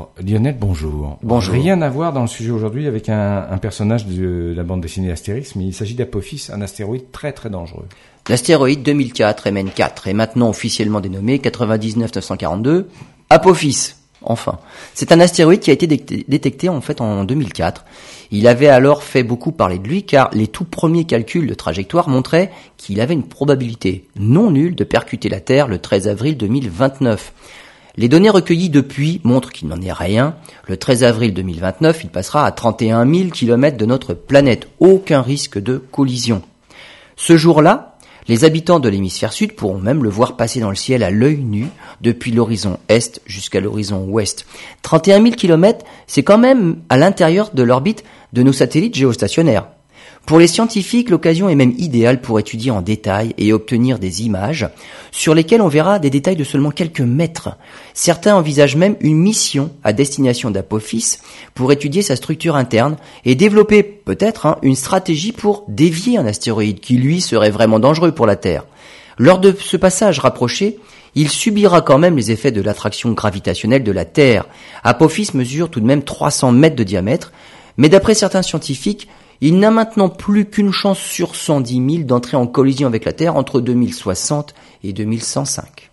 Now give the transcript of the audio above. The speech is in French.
Alors, Lionel, bonjour. Bonjour. Rien à voir dans le sujet aujourd'hui avec un, un personnage de la bande dessinée Astérix, mais il s'agit d'Apophis, un astéroïde très très dangereux. L'astéroïde 2004 MN4 est maintenant officiellement dénommé 99942 Apophis. Enfin, c'est un astéroïde qui a été détecté- détecté en fait en 2004. Il avait alors fait beaucoup parler de lui car les tout premiers calculs de trajectoire montraient qu'il avait une probabilité non nulle de percuter la Terre le 13 avril 2029. Les données recueillies depuis montrent qu'il n'en est rien. Le 13 avril 2029, il passera à 31 000 km de notre planète. Aucun risque de collision. Ce jour-là, les habitants de l'hémisphère sud pourront même le voir passer dans le ciel à l'œil nu depuis l'horizon est jusqu'à l'horizon ouest. 31 000 km, c'est quand même à l'intérieur de l'orbite de nos satellites géostationnaires. Pour les scientifiques, l'occasion est même idéale pour étudier en détail et obtenir des images sur lesquelles on verra des détails de seulement quelques mètres. Certains envisagent même une mission à destination d'Apophis pour étudier sa structure interne et développer peut-être hein, une stratégie pour dévier un astéroïde qui lui serait vraiment dangereux pour la Terre. Lors de ce passage rapproché, il subira quand même les effets de l'attraction gravitationnelle de la Terre. Apophis mesure tout de même 300 mètres de diamètre, mais d'après certains scientifiques, il n'a maintenant plus qu'une chance sur 110 000 d'entrer en collision avec la Terre entre 2060 et 2105.